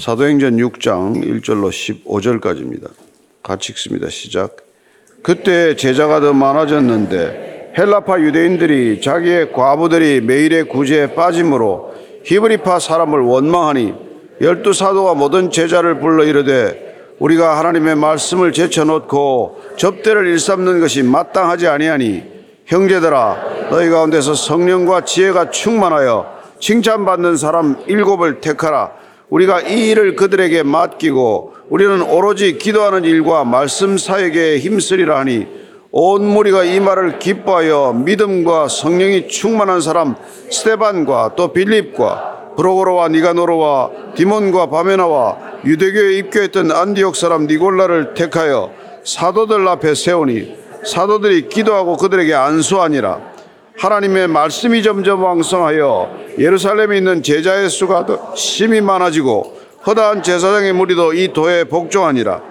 사도행전 6장 1절로 15절까지입니다. 같이 읽습니다. 시작. 그때 제자가 더 많아졌는데 헬라파 유대인들이 자기의 과부들이 매일의 구제에 빠짐으로 히브리파 사람을 원망하니 열두 사도가 모든 제자를 불러 이르되 우리가 하나님의 말씀을 제쳐놓고 접대를 일삼는 것이 마땅하지 아니하니 형제들아 너희 가운데서 성령과 지혜가 충만하여 칭찬받는 사람 일곱을 택하라 우리가 이 일을 그들에게 맡기고 우리는 오로지 기도하는 일과 말씀 사역에 힘쓰리라 하니 온 무리가 이 말을 기뻐하여 믿음과 성령이 충만한 사람 스테반과 또 빌립과 브로고로와 니가노로와 디몬과 바메나와 유대교에 입교했던 안디옥 사람 니골라를 택하여 사도들 앞에 세우니 사도들이 기도하고 그들에게 안수하니라 하나님의 말씀이 점점 왕성하여 예루살렘에 있는 제자의 수가 더 심히 많아지고 허다한 제사장의 무리도 이 도에 복종하니라.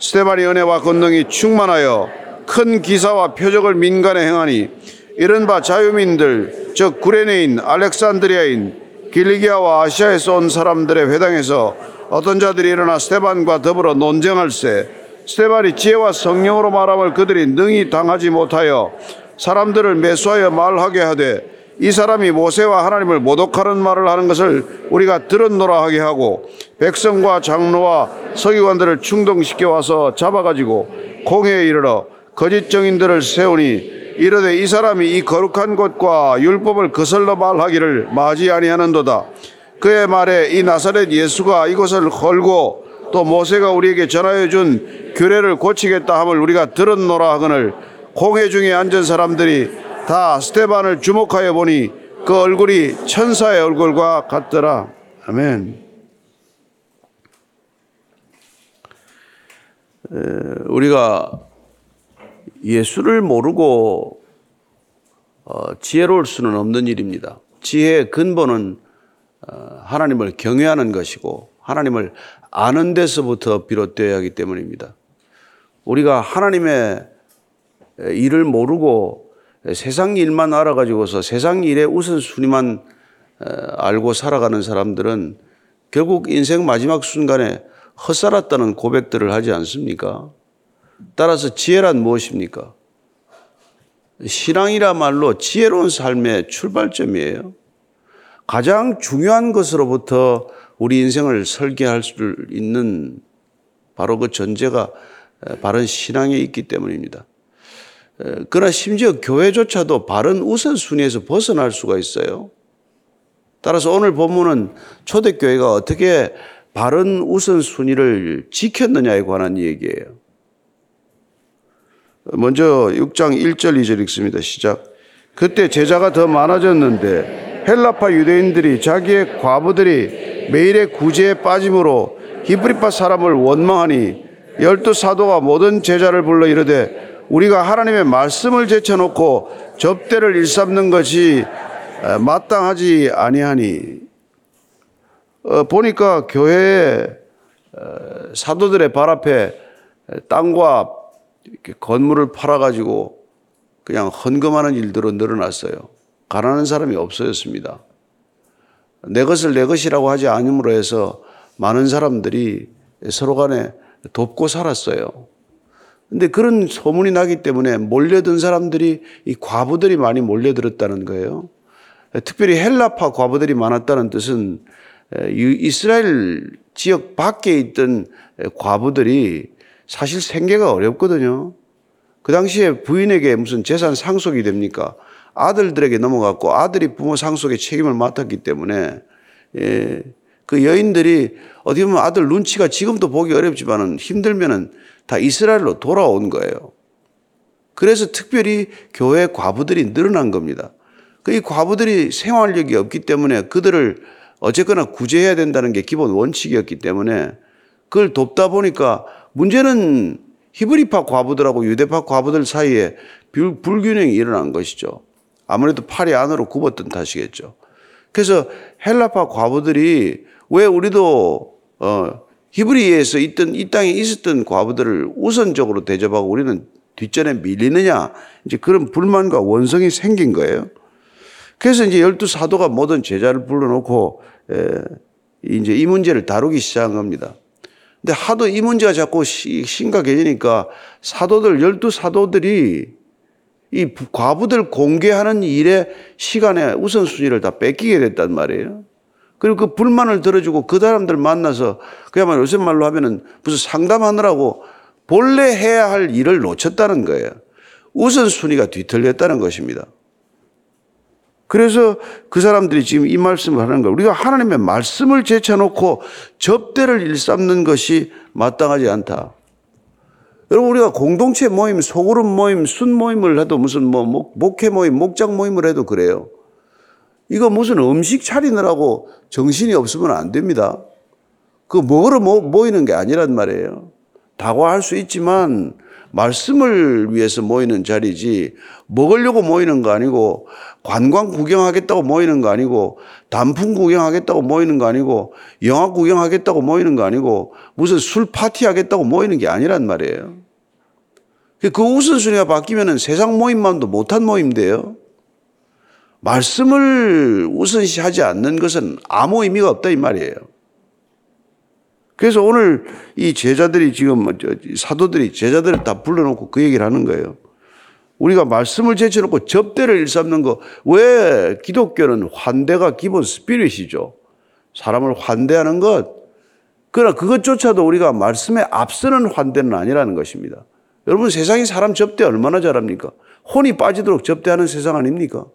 스테반이 은혜와 권능이 충만하여 큰 기사와 표적을 민간에 행하니 이른바 자유민들 즉 구레네인 알렉산드리아인 길리기아와 아시아에서 온 사람들의 회당에서 어떤 자들이 일어나 스테반과 더불어 논쟁할세 스테반이 지혜와 성령으로 말함을 그들이 능히 당하지 못하여 사람들을 매수하여 말하게 하되 이 사람이 모세와 하나님을 모독하는 말을 하는 것을 우리가 들었노라 하게 하고 백성과 장로와 서기관들을 충동시켜 와서 잡아가지고 공회에 이르러 거짓 정인들을 세우니 이르되 이 사람이 이 거룩한 것과 율법을 거슬러 말하기를 마지 아니하는도다. 그의 말에 이 나사렛 예수가 이것을 헐고 또 모세가 우리에게 전하여 준 규례를 고치겠다 함을 우리가 들었노라 하거늘 공회 중에 앉은 사람들이 다 스테반을 주목하여 보니 그 얼굴이 천사의 얼굴과 같더라. 아멘. 우리가 예수를 모르고 어, 지혜로울 수는 없는 일입니다. 지혜의 근본은 어, 하나님을 경외하는 것이고 하나님을 아는 데서부터 비롯되어야 하기 때문입니다. 우리가 하나님의 일을 모르고 세상 일만 알아가지고서 세상 일의 우선순위만 알고 살아가는 사람들은 결국 인생 마지막 순간에 헛살았다는 고백들을 하지 않습니까? 따라서 지혜란 무엇입니까? 신앙이라말로 지혜로운 삶의 출발점이에요. 가장 중요한 것으로부터 우리 인생을 설계할 수 있는 바로 그 전제가 바른 신앙에 있기 때문입니다. 그러나 심지어 교회조차도 바른 우선순위에서 벗어날 수가 있어요. 따라서 오늘 본문은 초대교회가 어떻게 바른 우선순위를 지켰느냐에 관한 얘기예요. 먼저 6장 1절 2절 읽습니다. 시작. 그때 제자가 더 많아졌는데 헬라파 유대인들이 자기의 과부들이 매일의 구제에 빠짐으로 히브리파 사람을 원망하니 열두 사도가 모든 제자를 불러 이르되 우리가 하나님의 말씀을 제쳐놓고 접대를 일삼는 것이 마땅하지 아니하니 어, 보니까 교회에 사도들의 발 앞에 땅과 건물을 팔아가지고 그냥 헌금하는 일들은 늘어났어요. 가난한 사람이 없어졌습니다. 내 것을 내 것이라고 하지 않음으로 해서 많은 사람들이 서로 간에 돕고 살았어요. 근데 그런 소문이 나기 때문에 몰려든 사람들이 이 과부들이 많이 몰려들었다는 거예요. 특별히 헬라파 과부들이 많았다는 뜻은 이스라엘 지역 밖에 있던 과부들이 사실 생계가 어렵거든요. 그 당시에 부인에게 무슨 재산 상속이 됩니까? 아들들에게 넘어갔고 아들이 부모 상속의 책임을 맡았기 때문에 예, 그 여인들이 어떻게 보면 아들 눈치가 지금도 보기 어렵지만은 힘들면은 다 이스라엘로 돌아온 거예요. 그래서 특별히 교회 과부들이 늘어난 겁니다. 그 이 과부들이 생활력이 없기 때문에 그들을 어쨌거나 구제해야 된다는 게 기본 원칙이었기 때문에 그걸 돕다 보니까 문제는 히브리파 과부들하고 유대파 과부들 사이에 불균형이 일어난 것이죠. 아무래도 팔이 안으로 굽었던 탓이겠죠. 그래서 헬라파 과부들이 왜 우리도 어 히브리에서 있던 이 땅에 있었던 과부들을 우선적으로 대접하고 우리는 뒷전에 밀리느냐 이제 그런 불만과 원성이 생긴 거예요. 그래서 이제 열두 사도가 모든 제자를 불러놓고 에, 이제 이 문제를 다루기 시작한 겁니다. 근데 하도 이 문제가 자꾸 시- 심각해지니까 사도들, 열두 사도들이 이 과부들 공개하는 일에 시간에 우선순위를 다 뺏기게 됐단 말이에요. 그리고 그 불만을 들어주고 그 사람들 만나서 그야말로 요새 말로 하면은 무슨 상담하느라고 본래 해야 할 일을 놓쳤다는 거예요. 우선순위가 뒤틀렸다는 것입니다. 그래서 그 사람들이 지금 이 말씀을 하는 거예요. 우리가 하나님의 말씀을 제쳐놓고 접대를 일삼는 것이 마땅하지 않다. 여러분 우리가 공동체 모임, 소그룹 모임, 순 모임을 해도 무슨 뭐 목- 목회 모임, 목장 모임을 해도 그래요. 이거 무슨 음식 차리느라고 정신이 없으면 안 됩니다. 그 먹으러 모- 모이는 게 아니란 말이에요. 다과할 수 있지만 말씀을 위해서 모이는 자리지 먹으려고 모이는 거 아니고 관광 구경하겠다고 모이는 거 아니고 단풍 구경하겠다고 모이는 거 아니고 영화 구경하겠다고 모이는 거 아니고 무슨 술 파티 하겠다고 모이는 게 아니란 말이에요. 그 우선순위가 바뀌면은 세상 모임만도 못한 모임인데요. 말씀을 우선시하지 않는 것은 아무 의미가 없다 이 말이에요. 그래서 오늘 이 제자들이 지금 뭐저 사도들이 제자들을 다 불러놓고 그 얘기를 하는 거예요. 우리가 말씀을 제쳐놓고 접대를 일삼는 거 왜 기독교는 환대가 기본 스피릿이죠. 사람을 환대하는 것. 그러나 그것조차도 우리가 말씀에 앞서는 환대는 아니라는 것입니다. 여러분 세상이 사람 접대 얼마나 잘합니까? 혼이 빠지도록 접대하는 세상 아닙니까?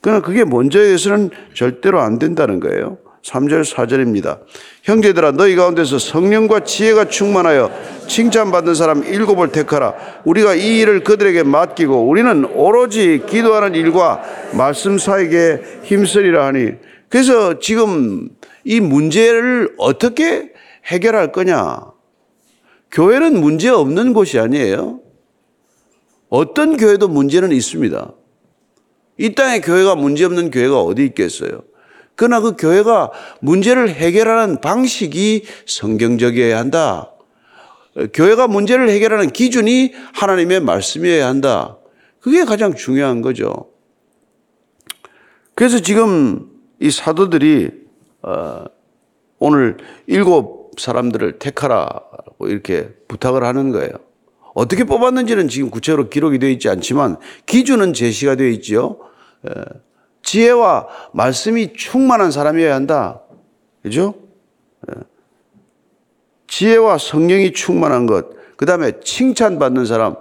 그러나 그게 먼저에서는 절대로 안 된다는 거예요. 3절 4절입니다. 형제들아 너희 가운데서 성령과 지혜가 충만하여 칭찬받는 사람 일곱을 택하라. 우리가 이 일을 그들에게 맡기고 우리는 오로지 기도하는 일과 말씀 사에게 힘쓰리라 하니 그래서 지금 이 문제를 어떻게 해결할 거냐? 교회는 문제 없는 곳이 아니에요. 어떤 교회도 문제는 있습니다. 이 땅에 교회가 문제 없는 교회가 어디 있겠어요? 그러나 그 교회가 문제를 해결하는 방식이 성경적이어야 한다. 교회가 문제를 해결하는 기준이 하나님의 말씀이어야 한다. 그게 가장 중요한 거죠. 그래서 지금 이 사도들이 어, 오늘 일곱 사람들을 택하라고 이렇게 부탁을 하는 거예요. 어떻게 뽑았는지는 지금 구체적으로 기록이 되어 있지 않지만 기준은 제시가 되어 있지요. 에, 지혜와 말씀이 충만한 사람이어야 한다. 그죠? 에, 지혜와 성령이 충만한 것. 그 다음에 칭찬받는 사람.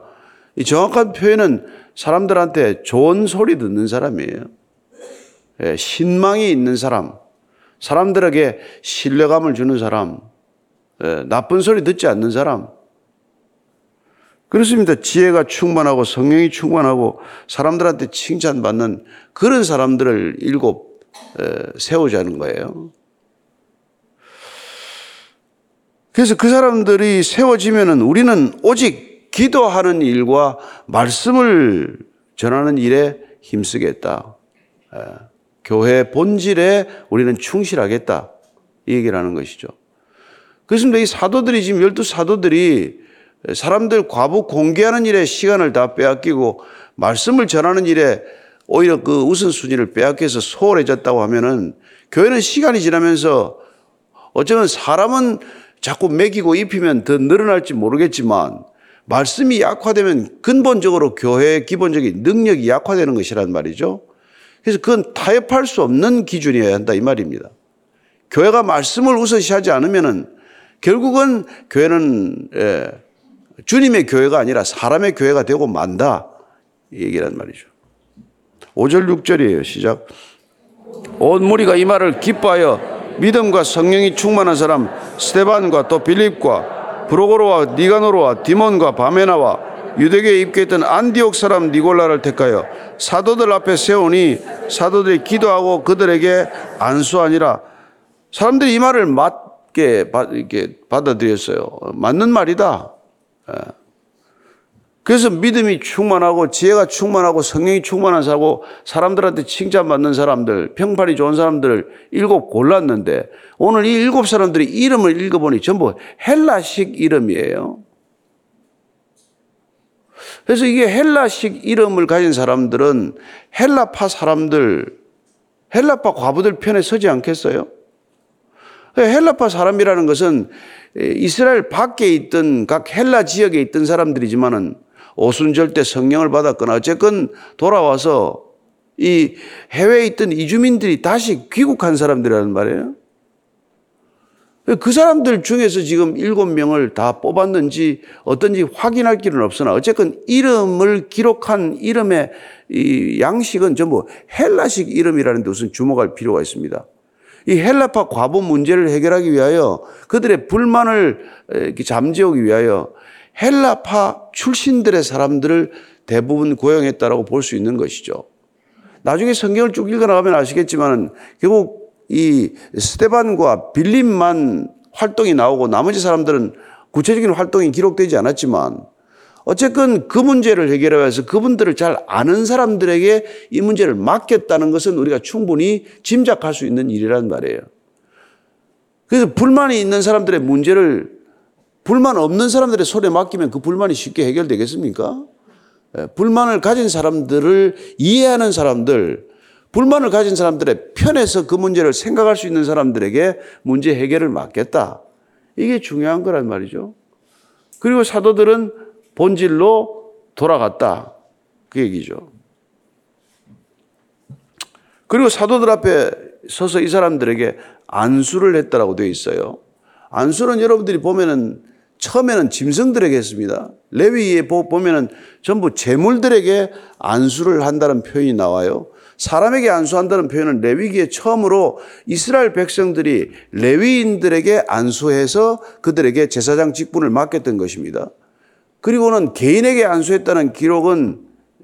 이 정확한 표현은 사람들한테 좋은 소리 듣는 사람이에요. 예, 신망이 있는 사람. 사람들에게 신뢰감을 주는 사람. 예, 나쁜 소리 듣지 않는 사람. 그렇습니다. 지혜가 충만하고 성령이 충만하고 사람들한테 칭찬받는 그런 사람들을 일곱 세우자는 거예요. 그래서 그 사람들이 세워지면은 우리는 오직 기도하는 일과 말씀을 전하는 일에 힘쓰겠다. 교회 본질에 우리는 충실하겠다. 이 얘기를 하는 것이죠. 그렇습니다. 이 사도들이 지금 열두 사도들이 사람들 과부 공개하는 일에 시간을 다 빼앗기고 말씀을 전하는 일에 오히려 그 우선순위를 빼앗겨서 소홀해졌다고 하면은 교회는 시간이 지나면서 어쩌면 사람은 자꾸 먹이고 입히면 더 늘어날지 모르겠지만 말씀이 약화되면 근본적으로 교회의 기본적인 능력이 약화되는 것이란 말이죠. 그래서 그건 타협할 수 없는 기준이어야 한다 이 말입니다. 교회가 말씀을 우선시하지 않으면은 결국은 교회는 예, 주님의 교회가 아니라 사람의 교회가 되고 만다. 이 얘기란 말이죠. 5절 6절이에요. 시작. 온 무리가 이 말을 기뻐하여 믿음과 성령이 충만한 사람 스테반과 또 빌립과 브로고로와 니가노로와 디몬과 바메나와 유대교에 입교했던 안디옥 사람 니골라를 택하여 사도들 앞에 세우니 사도들이 기도하고 그들에게 안수하니라. 사람들이 이 말을 맞게 받아들였어요. 맞는 말이다. 그래서 믿음이 충만하고 지혜가 충만하고 성령이 충만한 사고 사람들한테 칭찬받는 사람들, 평판이 좋은 사람들을 일곱 골랐는데 오늘 이 일곱 사람들이 이름을 읽어보니 전부 헬라식 이름이에요. 그래서 이게 헬라식 이름을 가진 사람들은 헬라파 사람들, 헬라파 과부들 편에 서지 않겠어요? 헬라파 사람이라는 것은 이스라엘 밖에 있던 각 헬라 지역에 있던 사람들이지만은 오순절 때 성령을 받았거나 어쨌건 돌아와서 이 해외에 있던 이주민들이 다시 귀국한 사람들이라는 말이에요. 그 사람들 중에서 지금 일곱 명을 다 뽑았는지 어떤지 확인할 길은 없으나 어쨌건 이름을 기록한 이름의 이 양식은 전부 헬라식 이름이라는 데 우선 주목할 필요가 있습니다. 이 헬라파 과부 문제를 해결하기 위하여 그들의 불만을 잠재우기 위하여 헬라파 출신들의 사람들을 대부분 고용했다라고 볼 수 있는 것이죠. 나중에 성경을 쭉 읽어나가면 아시겠지만 결국 이 스테반과 빌림만 활동이 나오고 나머지 사람들은 구체적인 활동이 기록되지 않았지만 어쨌건 그 문제를 해결하기 위해서 그분들을 잘 아는 사람들에게 이 문제를 맡겼다는 것은 우리가 충분히 짐작할 수 있는 일이란 말이에요. 그래서 불만이 있는 사람들의 문제를 불만 없는 사람들의 손에 맡기면 그 불만이 쉽게 해결되겠습니까? 예, 불만을 가진 사람들을 이해하는 사람들, 불만을 가진 사람들의 편에서 그 문제를 생각할 수 있는 사람들에게 문제 해결을 맡겠다. 이게 중요한 거란 말이죠. 그리고 사도들은 본질로 돌아갔다. 그 얘기죠. 그리고 사도들 앞에 서서 이 사람들에게 안수를 했다라고 되어 있어요. 안수는 여러분들이 보면은 처음에는 짐승들에게 했습니다. 레위에 보면은 전부 재물들에게 안수를 한다는 표현이 나와요. 사람에게 안수한다는 표현은 레위기에 처음으로 이스라엘 백성들이 레위인들에게 안수해서 그들에게 제사장 직분을 맡겼던 것입니다. 그리고는 개인에게 안수했다는 기록은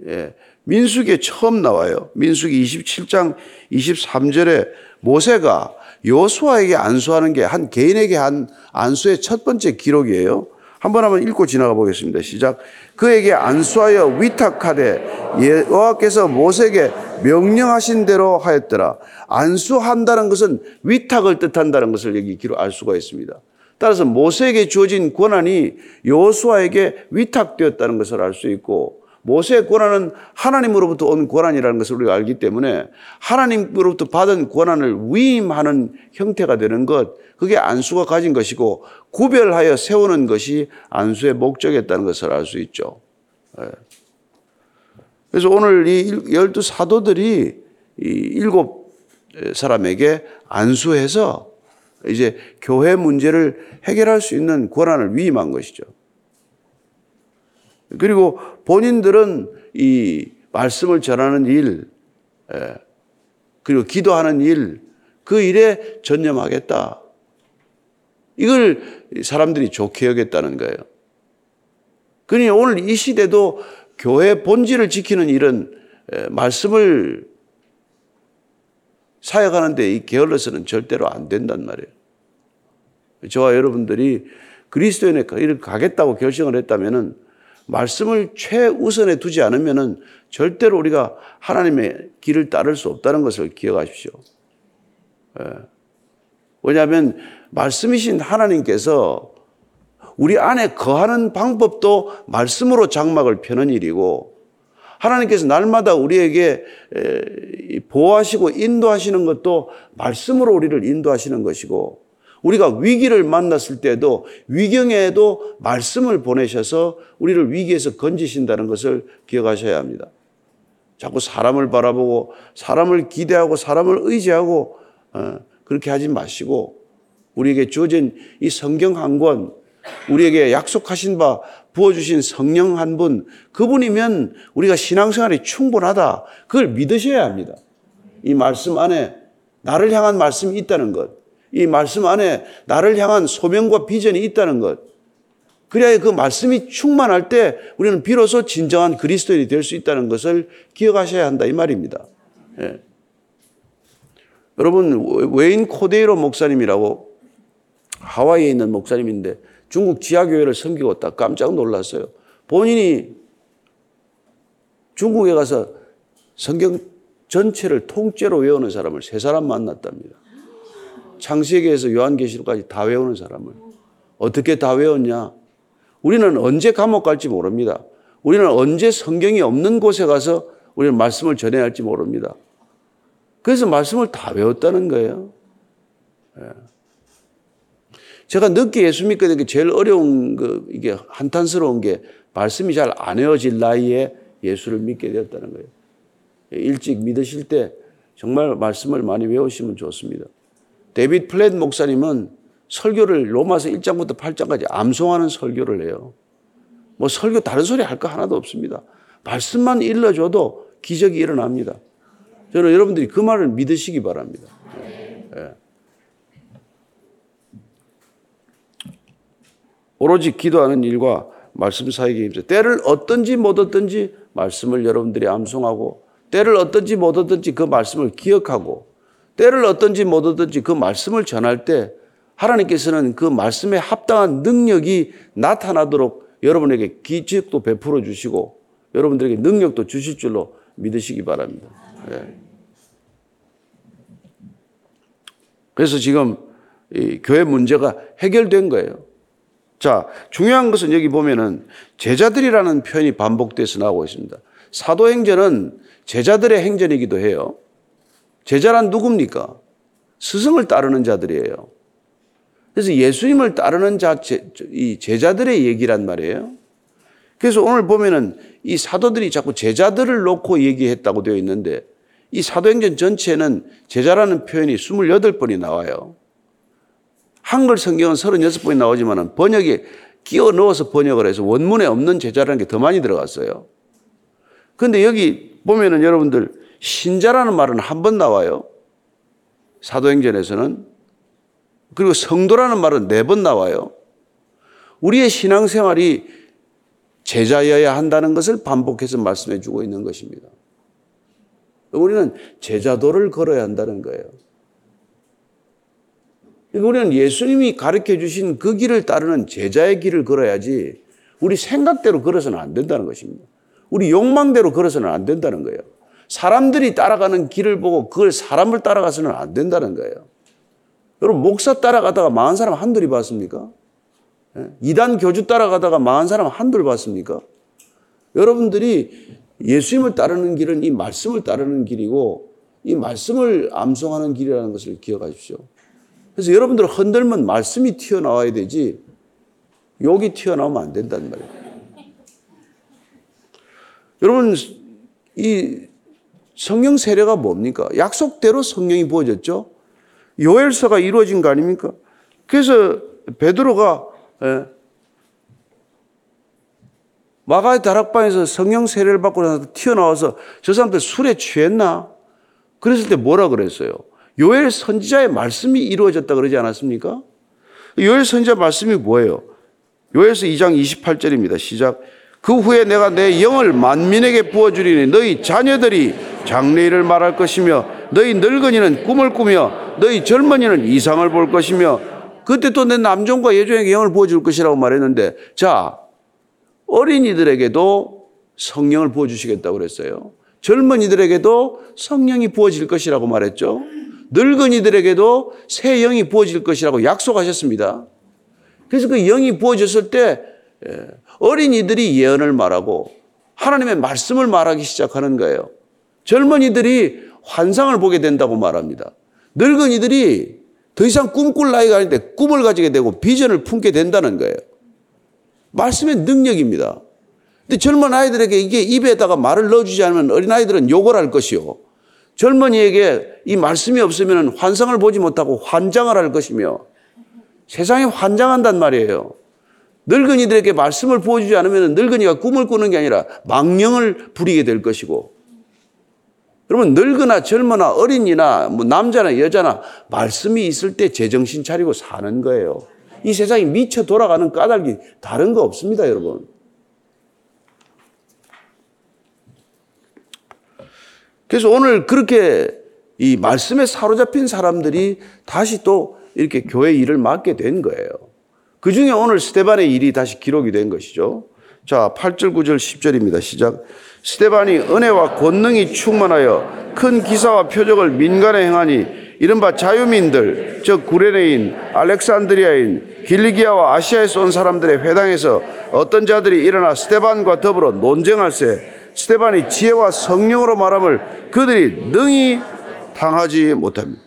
예, 민수기에 처음 나와요. 민수기 27장 23절에 모세가 요수아에게 안수하는 게 한 개인에게 한 안수의 첫 번째 기록이에요. 한번 한번 읽고 지나가 보겠습니다. 시작. 그에게 안수하여 위탁하되 여호와께서 모세에게 명령하신 대로 하였더라. 안수한다는 것은 위탁을 뜻한다는 것을 여기 기록 알 수가 있습니다. 따라서 모세에게 주어진 권한이 여호수아에게 위탁되었다는 것을 알 수 있고 모세의 권한은 하나님으로부터 온 권한이라는 것을 우리가 알기 때문에 하나님으로부터 받은 권한을 위임하는 형태가 되는 것, 그게 안수가 가진 것이고 구별하여 세우는 것이 안수의 목적이었다는 것을 알 수 있죠. 예. 그래서 오늘 이 열두 사도들이 이 일곱 사람에게 안수해서 이제 교회 문제를 해결할 수 있는 권한을 위임한 것이죠. 그리고 본인들은 이 말씀을 전하는 일, 예, 그리고 기도하는 일, 그 일에 전념하겠다. 이걸 사람들이 좋게 여겼다는 거예요. 그러니 오늘 이 시대도 교회 본질을 지키는 일은 예, 말씀을 사역하는데 이 게을러서는 절대로 안 된단 말이에요. 저와 여러분들이 그리스도인의 일을 가겠다고 결정을 했다면은 말씀을 최우선에 두지 않으면은 절대로 우리가 하나님의 길을 따를 수 없다는 것을 기억하십시오. 예. 왜냐하면 말씀이신 하나님께서 우리 안에 거하는 방법도 말씀으로 장막을 펴는 일이고 하나님께서 날마다 우리에게 보호하시고 인도하시는 것도 말씀으로 우리를 인도하시는 것이고 우리가 위기를 만났을 때도 위경에도 말씀을 보내셔서 우리를 위기에서 건지신다는 것을 기억하셔야 합니다. 자꾸 사람을 바라보고 사람을 기대하고 사람을 의지하고 어, 그렇게 하지 마시고 우리에게 주어진 이 성경 한 권, 우리에게 약속하신 바 부어주신 성령 한 분, 그분이면 우리가 신앙생활이 충분하다. 그걸 믿으셔야 합니다. 이 말씀 안에 나를 향한 말씀이 있다는 것. 이 말씀 안에 나를 향한 소명과 비전이 있다는 것. 그래야 그 말씀이 충만할 때 우리는 비로소 진정한 그리스도인이 될 수 있다는 것을 기억하셔야 한다 이 말입니다. 예. 여러분 웨인 코데이로 목사님이라고 하와이에 있는 목사님인데 중국 지하교회를 섬기고 딱 깜짝 놀랐어요. 본인이 중국에 가서 성경 전체를 통째로 외우는 사람을 세 사람 만났답니다. 창세기에서 요한계시록까지 다 외우는 사람을. 어떻게 다 외웠냐? 우리는 언제 감옥 갈지 모릅니다. 우리는 언제 성경이 없는 곳에 가서 우리는 말씀을 전해야 할지 모릅니다. 그래서 말씀을 다 외웠다는 거예요. 예. 제가 늦게 예수 믿게 된 게 제일 어려운 그 이게 한탄스러운 게 말씀이 잘안 외워질 나이에 예수를 믿게 되었다는 거예요. 일찍 믿으실 때 정말 말씀을 많이 외우시면 좋습니다. 데빗 플랫 목사님은 설교를 로마서 1장부터 8장까지 암송하는 설교를 해요. 뭐 설교 다른 소리 할 거 하나도 없습니다. 말씀만 일러줘도 기적이 일어납니다. 저는 여러분들이 그 말을 믿으시기 바랍니다. 예. 오로지 기도하는 일과 말씀 사이에 힘써 때를 어떤지 못 어떤지 말씀을 여러분들이 암송하고 때를 어떤지 못 어떤지 그 말씀을 기억하고 때를 어떤지 못 어떤지 그 말씀을 전할 때 하나님께서는 그 말씀에 합당한 능력이 나타나도록 여러분에게 기적도 베풀어 주시고 여러분들에게 능력도 주실 줄로 믿으시기 바랍니다. 예. 그래서 지금 이 교회 문제가 해결된 거예요. 자, 중요한 것은 여기 보면은 제자들이라는 표현이 반복돼서 나오고 있습니다. 사도행전은 제자들의 행전이기도 해요. 제자란 누굽니까? 스승을 따르는 자들이에요. 그래서 예수님을 따르는 자, 제, 이 제자들의 얘기란 말이에요. 그래서 오늘 보면은 이 사도들이 자꾸 제자들을 놓고 얘기했다고 되어 있는데 이 사도행전 전체는 제자라는 표현이 28번이 나와요. 한글 성경은 36번이 나오지만 번역에 끼워 넣어서 번역을 해서 원문에 없는 제자라는 게 더 많이 들어갔어요. 근데 여기 보면은 여러분들 신자라는 말은 한 번 나와요. 사도행전에서는. 그리고 성도라는 말은 네 번 나와요. 우리의 신앙생활이 제자여야 한다는 것을 반복해서 말씀해 주고 있는 것입니다. 우리는 제자도를 걸어야 한다는 거예요. 우리는 예수님이 가르쳐 주신 그 길을 따르는 제자의 길을 걸어야지 우리 생각대로 걸어서는 안 된다는 것입니다. 우리 욕망대로 걸어서는 안 된다는 거예요. 사람들이 따라가는 길을 보고 그걸 사람을 따라가서는 안 된다는 거예요. 여러분, 목사 따라가다가 망한 사람 한둘이 봤습니까? 예? 이단 교주 따라가다가 망한 사람 한둘 봤습니까? 여러분들이 예수님을 따르는 길은 이 말씀을 따르는 길이고 이 말씀을 암송하는 길이라는 것을 기억하십시오. 그래서 여러분들 흔들면 말씀이 튀어나와야 되지 욕이 튀어나오면 안 된단 말이에요. 여러분, 이 성령 세례가 뭡니까? 약속대로 성령이 부어졌죠? 요엘서가 이루어진 거 아닙니까? 그래서 베드로가 예, 마가의 다락방에서 성령 세례를 받고 나서 튀어나와서 저 사람들 술에 취했나? 그랬을 때 뭐라 그랬어요? 요엘 선지자의 말씀이 이루어졌다 그러지 않았습니까? 요엘 선지자 말씀이 뭐예요? 요엘서 2장 28절입니다. 시작. 그 후에 내가 내 영을 만민에게 부어주리니 너희 자녀들이 장래일을 말할 것이며 너희 늙은이는 꿈을 꾸며 너희 젊은이는 이상을 볼 것이며 그때 또 내 남종과 여종에게 영을 부어줄 것이라고 말했는데 자 어린이들에게도 성령을 부어주시겠다고 그랬어요. 젊은이들에게도 성령이 부어질 것이라고 말했죠. 늙은이들에게도 새 영이 부어질 것이라고 약속하셨습니다. 그래서 그 영이 부어졌을 때 예, 어린이들이 예언을 말하고 하나님의 말씀을 말하기 시작하는 거예요. 젊은이들이 환상을 보게 된다고 말합니다. 늙은이들이 더 이상 꿈꿀 나이가 아닌데 꿈을 가지게 되고 비전을 품게 된다는 거예요. 말씀의 능력입니다. 근데 젊은 아이들에게 이게 입에다가 말을 넣어주지 않으면 어린아이들은 욕을 할 것이요. 젊은이에게 이 말씀이 없으면 환상을 보지 못하고 환장을 할 것이며 세상에 환장한단 말이에요. 늙은이들에게 말씀을 보여주지 않으면 늙은이가 꿈을 꾸는 게 아니라 망령을 부리게 될 것이고 여러분 늙으나 젊으나 어린이나 뭐 남자나 여자나 말씀이 있을 때 제정신 차리고 사는 거예요. 이 세상이 미쳐 돌아가는 까닭이 다른 거 없습니다, 여러분. 그래서 오늘 그렇게 이 말씀에 사로잡힌 사람들이 다시 또 이렇게 교회 일을 맡게 된 거예요. 그 중에 오늘 스테반의 일이 다시 기록이 된 것이죠. 자, 8절, 9절, 10절입니다. 시작. 스테반이 은혜와 권능이 충만하여 큰 기사와 표적을 민간에 행하니 이른바 자유민들, 즉 구레네인, 알렉산드리아인, 길리기아와 아시아에서 온 사람들의 회당에서 어떤 자들이 일어나 스테반과 더불어 논쟁할세 스테반이 지혜와 성령으로 말함을 그들이 능히 당하지 못합니다.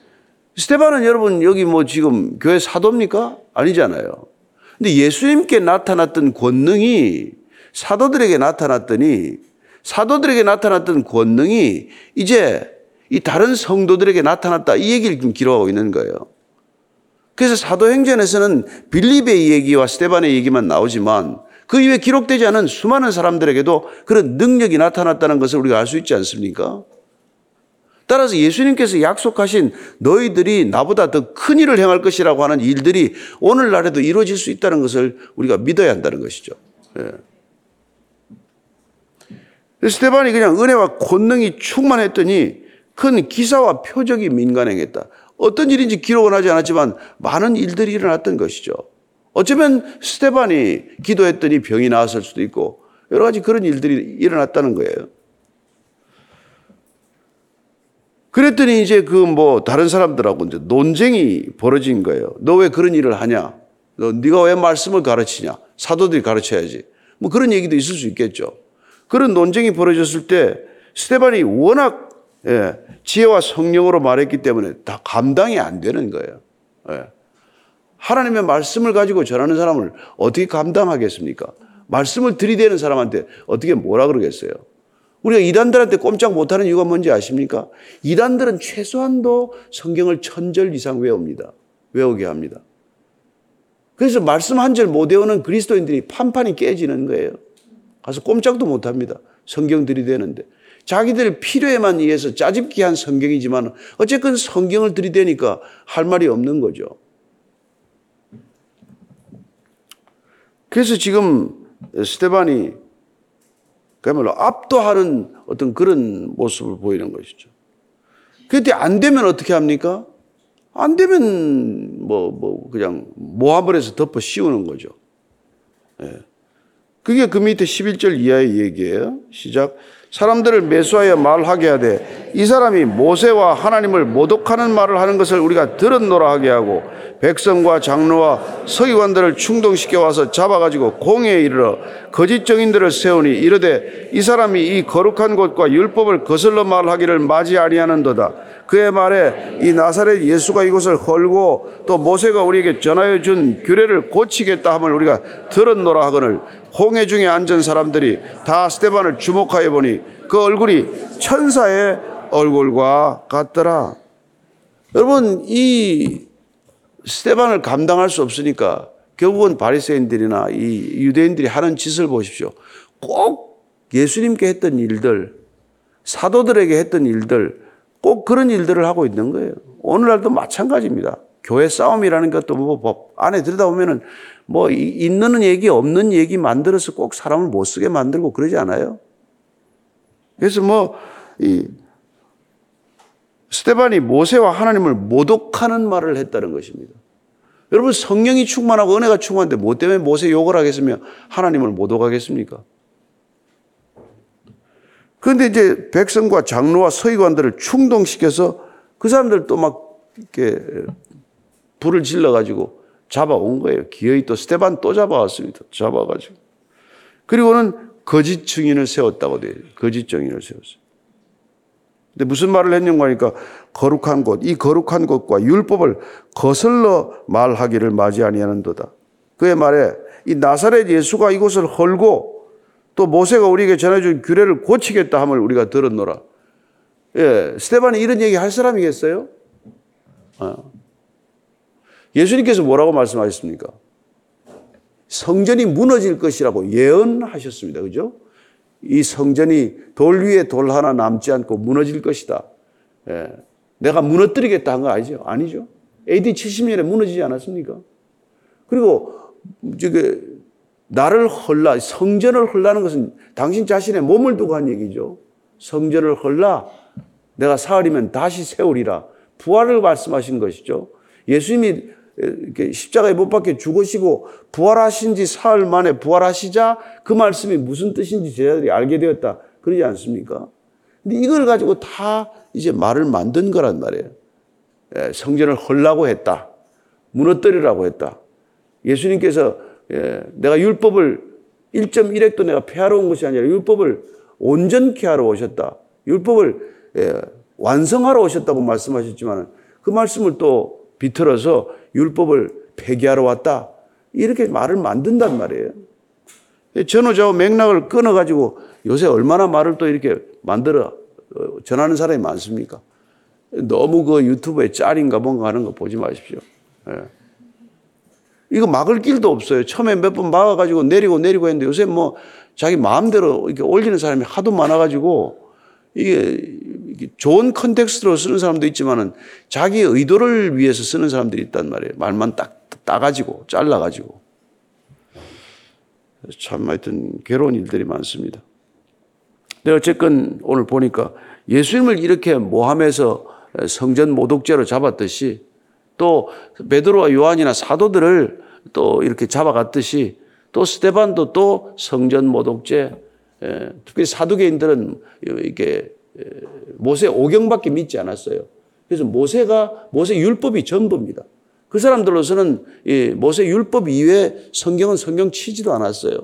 스테반은 여러분 여기 뭐 지금 교회 사도입니까? 아니잖아요. 근데 예수님께 나타났던 권능이 사도들에게 나타났더니 사도들에게 나타났던 권능이 이제 이 다른 성도들에게 나타났다 이 얘기를 좀 기록하고 있는 거예요. 그래서 사도행전에서는 빌립의 얘기와 스테반의 얘기만 나오지만 그 이후에 기록되지 않은 수많은 사람들에게도 그런 능력이 나타났다는 것을 우리가 알 수 있지 않습니까? 따라서 예수님께서 약속하신 너희들이 나보다 더 큰 일을 행할 것이라고 하는 일들이 오늘날에도 이루어질 수 있다는 것을 우리가 믿어야 한다는 것이죠. 예. 스테반이 그냥 은혜와 권능이 충만했더니 큰 기사와 표적이 민간행했다. 어떤 일인지 기록은 하지 않았지만 많은 일들이 일어났던 것이죠. 어쩌면 스테반이 기도했더니 병이 나았을 수도 있고 여러 가지 그런 일들이 일어났다는 거예요. 그랬더니 이제 그 뭐 다른 사람들하고 이제 논쟁이 벌어진 거예요. 너 왜 그런 일을 하냐? 너 네가 왜 말씀을 가르치냐? 사도들이 가르쳐야지. 뭐 그런 얘기도 있을 수 있겠죠. 그런 논쟁이 벌어졌을 때 스테반이 워낙 예, 지혜와 성령으로 말했기 때문에 다 감당이 안 되는 거예요. 예. 하나님의 말씀을 가지고 전하는 사람을 어떻게 감당하겠습니까? 말씀을 들이대는 사람한테 어떻게 뭐라 그러겠어요? 우리가 이단들한테 꼼짝 못하는 이유가 뭔지 아십니까? 이단들은 최소한도 성경을 천절 이상 외웁니다. 외우게 합니다. 그래서 말씀 한 절 못 외우는 그리스도인들이 판판이 깨지는 거예요. 가서 꼼짝도 못 합니다. 성경 들이대는데. 자기들 필요에만 의해서 짜집기 한 성경이지만 어쨌든 성경을 들이대니까 할 말이 없는 거죠. 그래서 지금 스테반이 그야말로 압도하는 어떤 그런 모습을 보이는 것이죠. 그때 안 되면 어떻게 합니까? 안 되면 뭐, 뭐, 그냥 모함을 해서 덮어 씌우는 거죠. 예. 그게 그 밑에 11절 이하의 얘기예요. 시작. 사람들을 매수하여 말하게 하되 이 사람이 모세와 하나님을 모독하는 말을 하는 것을 우리가 들었노라 하게 하고 백성과 장로와 서기관들을 충동시켜 와서 잡아가지고 공회에 이르러 거짓 정인들을 세우니 이르되 이 사람이 이 거룩한 곳과 율법을 거슬러 말하기를 맞이 아니하는도다. 그의 말에 이 나사렛 예수가 이곳을 헐고 또 모세가 우리에게 전하여 준 규례를 고치겠다 함을 우리가 들었노라 하거늘 홍해 중에 앉은 사람들이 다 스테반을 주목하여 보니 그 얼굴이 천사의 얼굴과 같더라. 여러분 이 스테반을 감당할 수 없으니까 결국은 바리새인들이나 이 유대인들이 하는 짓을 보십시오. 꼭 예수님께 했던 일들, 사도들에게 했던 일들, 꼭 그런 일들을 하고 있는 거예요. 오늘날도 마찬가지입니다. 교회 싸움이라는 것도 뭐법 안에 들여다보면은 뭐 있는 얘기 없는 얘기 만들어서 꼭 사람을 못 쓰게 만들고 그러지 않아요? 그래서 뭐 이 스테반이 모세와 하나님을 모독하는 말을 했다는 것입니다. 여러분 성령이 충만하고 은혜가 충만한데 뭐 때문에 모세 욕을 하겠으며 하나님을 모독하겠습니까? 그런데 이제 백성과 장로와 서기관들을 충동시켜서 그 사람들 또 막 이렇게 불을 질러가지고 잡아온 거예요. 기어이 또 스테반 또 잡아왔습니다. 잡아가지고. 그리고는 거짓 증인을 세웠다고 돼요. 거짓 증인을 세웠어요. 근데 무슨 말을 했냐고 하니까 거룩한 곳, 이 거룩한 곳과 율법을 거슬러 말하기를 맞이 아니하는도다. 그의 말에 이 나사렛 예수가 이곳을 헐고 또 모세가 우리에게 전해준 규례를 고치겠다 함을 우리가 들었노라. 예, 스테반이 이런 얘기 할 사람이겠어요? 어. 예수님께서 뭐라고 말씀하셨습니까? 성전이 무너질 것이라고 예언하셨습니다. 그죠? 이 성전이 돌 위에 돌 하나 남지 않고 무너질 것이다. 예. 내가 무너뜨리겠다 한 거 아니죠? 아니죠. AD 70년에 무너지지 않았습니까? 그리고 저게 나를 헐라 성전을 헐라는 것은 당신 자신의 몸을 두고 한 얘기죠. 성전을 헐라 내가 사흘이면 다시 세우리라 부활을 말씀하신 것이죠. 예수님이 십자가에 못 박혀 죽으시고 부활하신 지 사흘 만에 부활하시자 그 말씀이 무슨 뜻인지 제자들이 알게 되었다. 그러지 않습니까? 근데 이걸 가지고 다 이제 말을 만든 거란 말이에요. 예, 성전을 헐라고 했다. 무너뜨리라고 했다. 예수님께서 예, 내가 율법을 1.1획도 내가 폐하러 온 것이 아니라 율법을 온전케 하러 오셨다. 율법을 예, 완성하러 오셨다고 말씀하셨지만 그 말씀을 또 비틀어서 율법을 폐기하러 왔다. 이렇게 말을 만든단 말이에요. 전후좌우 맥락을 끊어가지고 요새 얼마나 말을 또 이렇게 만들어 어, 전하는 사람이 많습니까? 너무 그 유튜브에 짤인가 뭔가 하는 거 보지 마십시오. 예. 이거 막을 길도 없어요. 처음에 몇 번 막아가지고 내리고 내리고 했는데 요새 뭐 자기 마음대로 이렇게 올리는 사람이 하도 많아가지고 이게 이게 좋은 컨텍스트로 쓰는 사람도 있지만은 자기 의도를 위해서 쓰는 사람들이 있단 말이에요. 말만 딱 따가지고 잘라가지고. 참 하여튼 괴로운 일들이 많습니다. 근데 어쨌건 오늘 보니까 예수님을 이렇게 모함해서 성전 모독죄로 잡았듯이 또 베드로와 요한이나 사도들을 또 이렇게 잡아갔듯이 또 스테반도 또 성전 모독죄 예, 특히 사두개인들은 이게 모세 오경밖에 믿지 않았어요. 그래서 모세가 모세 율법이 전부입니다. 그 사람들로서는 이 모세 율법 이외에 성경은 성경 치지도 않았어요.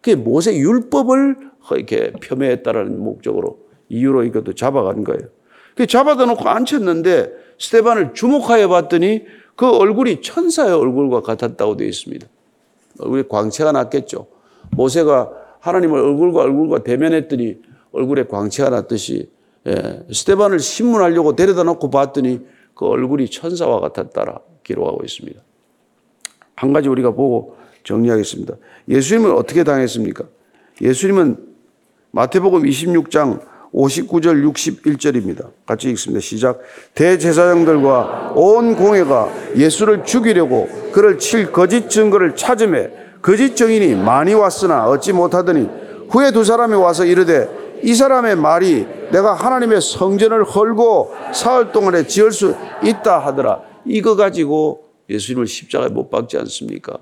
그 모세 율법을 이렇게 폄훼했다라는 목적으로 이유로 이것도 잡아간 거예요. 그 잡아다 놓고 앉혔는데 스테반을 주목하여 봤더니 그 얼굴이 천사의 얼굴과 같았다고 되어 있습니다. 얼굴에 광채가 났겠죠. 모세가 하나님을 얼굴과 얼굴과 대면했더니 얼굴에 광채가 났듯이 예, 스테반을 신문하려고 데려다 놓고 봤더니 그 얼굴이 천사와 같았다라 기록하고 있습니다. 한 가지 우리가 보고 정리하겠습니다. 예수님은 어떻게 당했습니까? 예수님은 마태복음 26장 59절 61절입니다. 같이 읽습니다. 시작. 대제사장들과 온 공회가 예수를 죽이려고 그를 칠 거짓 증거를 찾음에 거짓 증인이 많이 왔으나 얻지 못하더니 후에 두 사람이 와서 이르되 이 사람의 말이 내가 하나님의 성전을 헐고 사흘 동안에 지을 수 있다 하더라. 이거 가지고 예수님을 십자가에 못 박지 않습니까?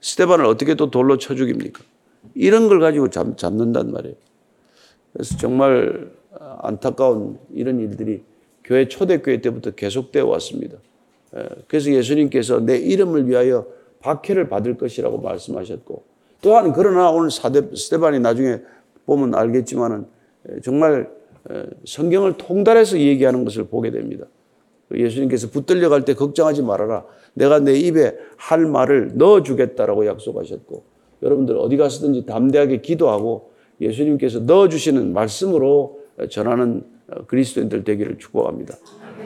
스테반을 어떻게 또 돌로 쳐 죽입니까? 이런 걸 가지고 잡, 잡는단 말이에요. 그래서 정말 안타까운 이런 일들이 교회 초대교회 때부터 계속되어 왔습니다. 예, 그래서 예수님께서 내 이름을 위하여 박해를 받을 것이라고 말씀하셨고 또한 그러나 오늘 스테반이 나중에 보면 알겠지만은 예, 정말 예, 성경을 통달해서 얘기하는 것을 보게 됩니다. 예수님께서 붙들려 갈 때 걱정하지 말아라. 내가 내 입에 할 말을 넣어 주겠다라고 약속하셨고 여러분들 어디 가서든지 담대하게 기도하고 예수님께서 넣어 주시는 말씀으로 전하는 그리스도인들 되기를 축복합니다.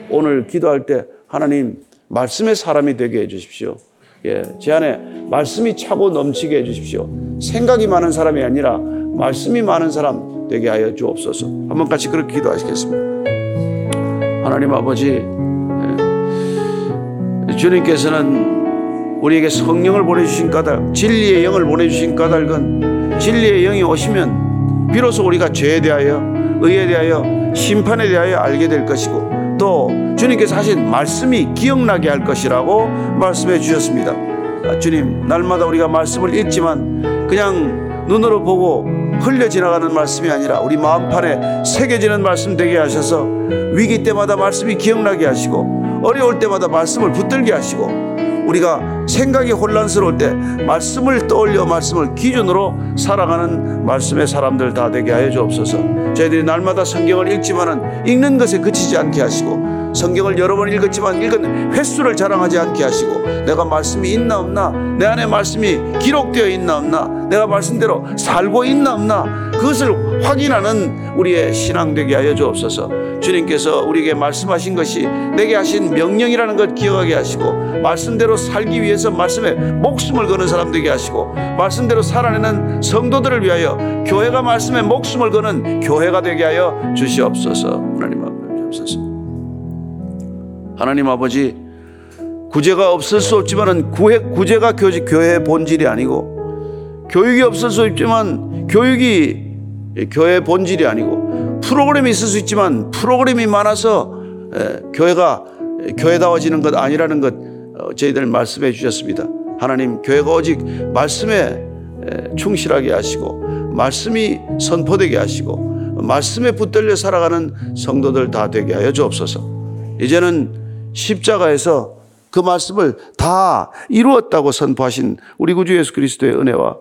오늘 기도할 때 하나님 말씀의 사람이 되게 해 주십시오. 예, 제 안에 말씀이 차고 넘치게 해 주십시오. 생각이 많은 사람이 아니라 말씀이 많은 사람 되게 하여 주옵소서. 한번 같이 그렇게 기도하시겠습니다. 하나님 아버지, 예, 주님께서는 우리에게 성령을 보내주신 까닭, 진리의 영을 보내주신 까닭은 진리의 영이 오시면 비로소 우리가 죄에 대하여, 의에 대하여, 심판에 대하여 알게 될 것이고 또 주님께서 하신 말씀이 기억나게 할 것이라고 말씀해 주셨습니다. 아, 주님, 날마다 우리가 말씀을 읽지만 그냥 눈으로 보고 흘려 지나가는 말씀이 아니라 우리 마음판에 새겨지는 말씀 되게 하셔서 위기 때마다 말씀이 기억나게 하시고 어려울 때마다 말씀을 붙들게 하시고 우리가 생각이 혼란스러울 때 말씀을 떠올려 말씀을 기준으로 살아가는 말씀의 사람들 다 되게 하여 주옵소서. 저희들이 날마다 성경을 읽지만은 읽는 것에 그치지 않게 하시고 성경을 여러 번 읽었지만 읽은 횟수를 자랑하지 않게 하시고 내가 말씀이 있나 없나 내 안에 말씀이 기록되어 있나 없나 내가 말씀대로 살고 있나 없나 그것을 확인하는 우리의 신앙 되게 하여 주옵소서. 주님께서 우리에게 말씀하신 것이 내게 하신 명령이라는 것 기억하게 하시고 말씀대로 살기 위해서 말씀에 목숨을 거는 사람 되게 하시고 말씀대로 살아내는 성도들을 위하여 교회가 말씀에 목숨을 거는 교회가 되게 하여 주시옵소서. 하나님 아버지 주옵소서 하나님 아버지 구제가 없을 수 없지만은 구해, 구제가 교지, 교회의 본질이 아니고 교육이 없을 수 있지만 교육이 교회의 본질이 아니고 프로그램이 있을 수 있지만 프로그램이 많아서 에, 교회가 교회다워지는 것 아니라는 것 어, 저희들 말씀해 주셨습니다. 하나님 교회가 오직 말씀에 에, 충실하게 하시고 말씀이 선포되게 하시고 말씀에 붙들려 살아가는 성도들 다 되게 하여 주옵소서. 이제는 십자가에서 그 말씀을 다 이루었다고 선포하신 우리 구주 예수 그리스도의 은혜와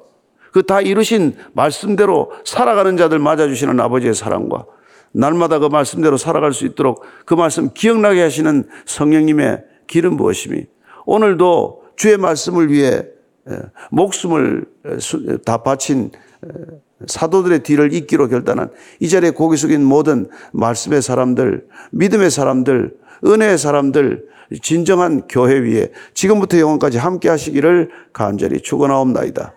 그 다 이루신 말씀대로 살아가는 자들 맞아주시는 아버지의 사랑과 날마다 그 말씀대로 살아갈 수 있도록 그 말씀 기억나게 하시는 성령님의 길은 무엇이니 오늘도 주의 말씀을 위해 에, 목숨을 에, 수- 다 바친 에, 사도들의 뒤를 잇기로 결단한 이 자리에 고개 숙인 모든 말씀의 사람들, 믿음의 사람들, 은혜의 사람들, 진정한 교회 위에 지금부터 영원까지 함께 하시기를 간절히 축원하옵나이다.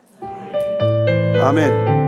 아멘.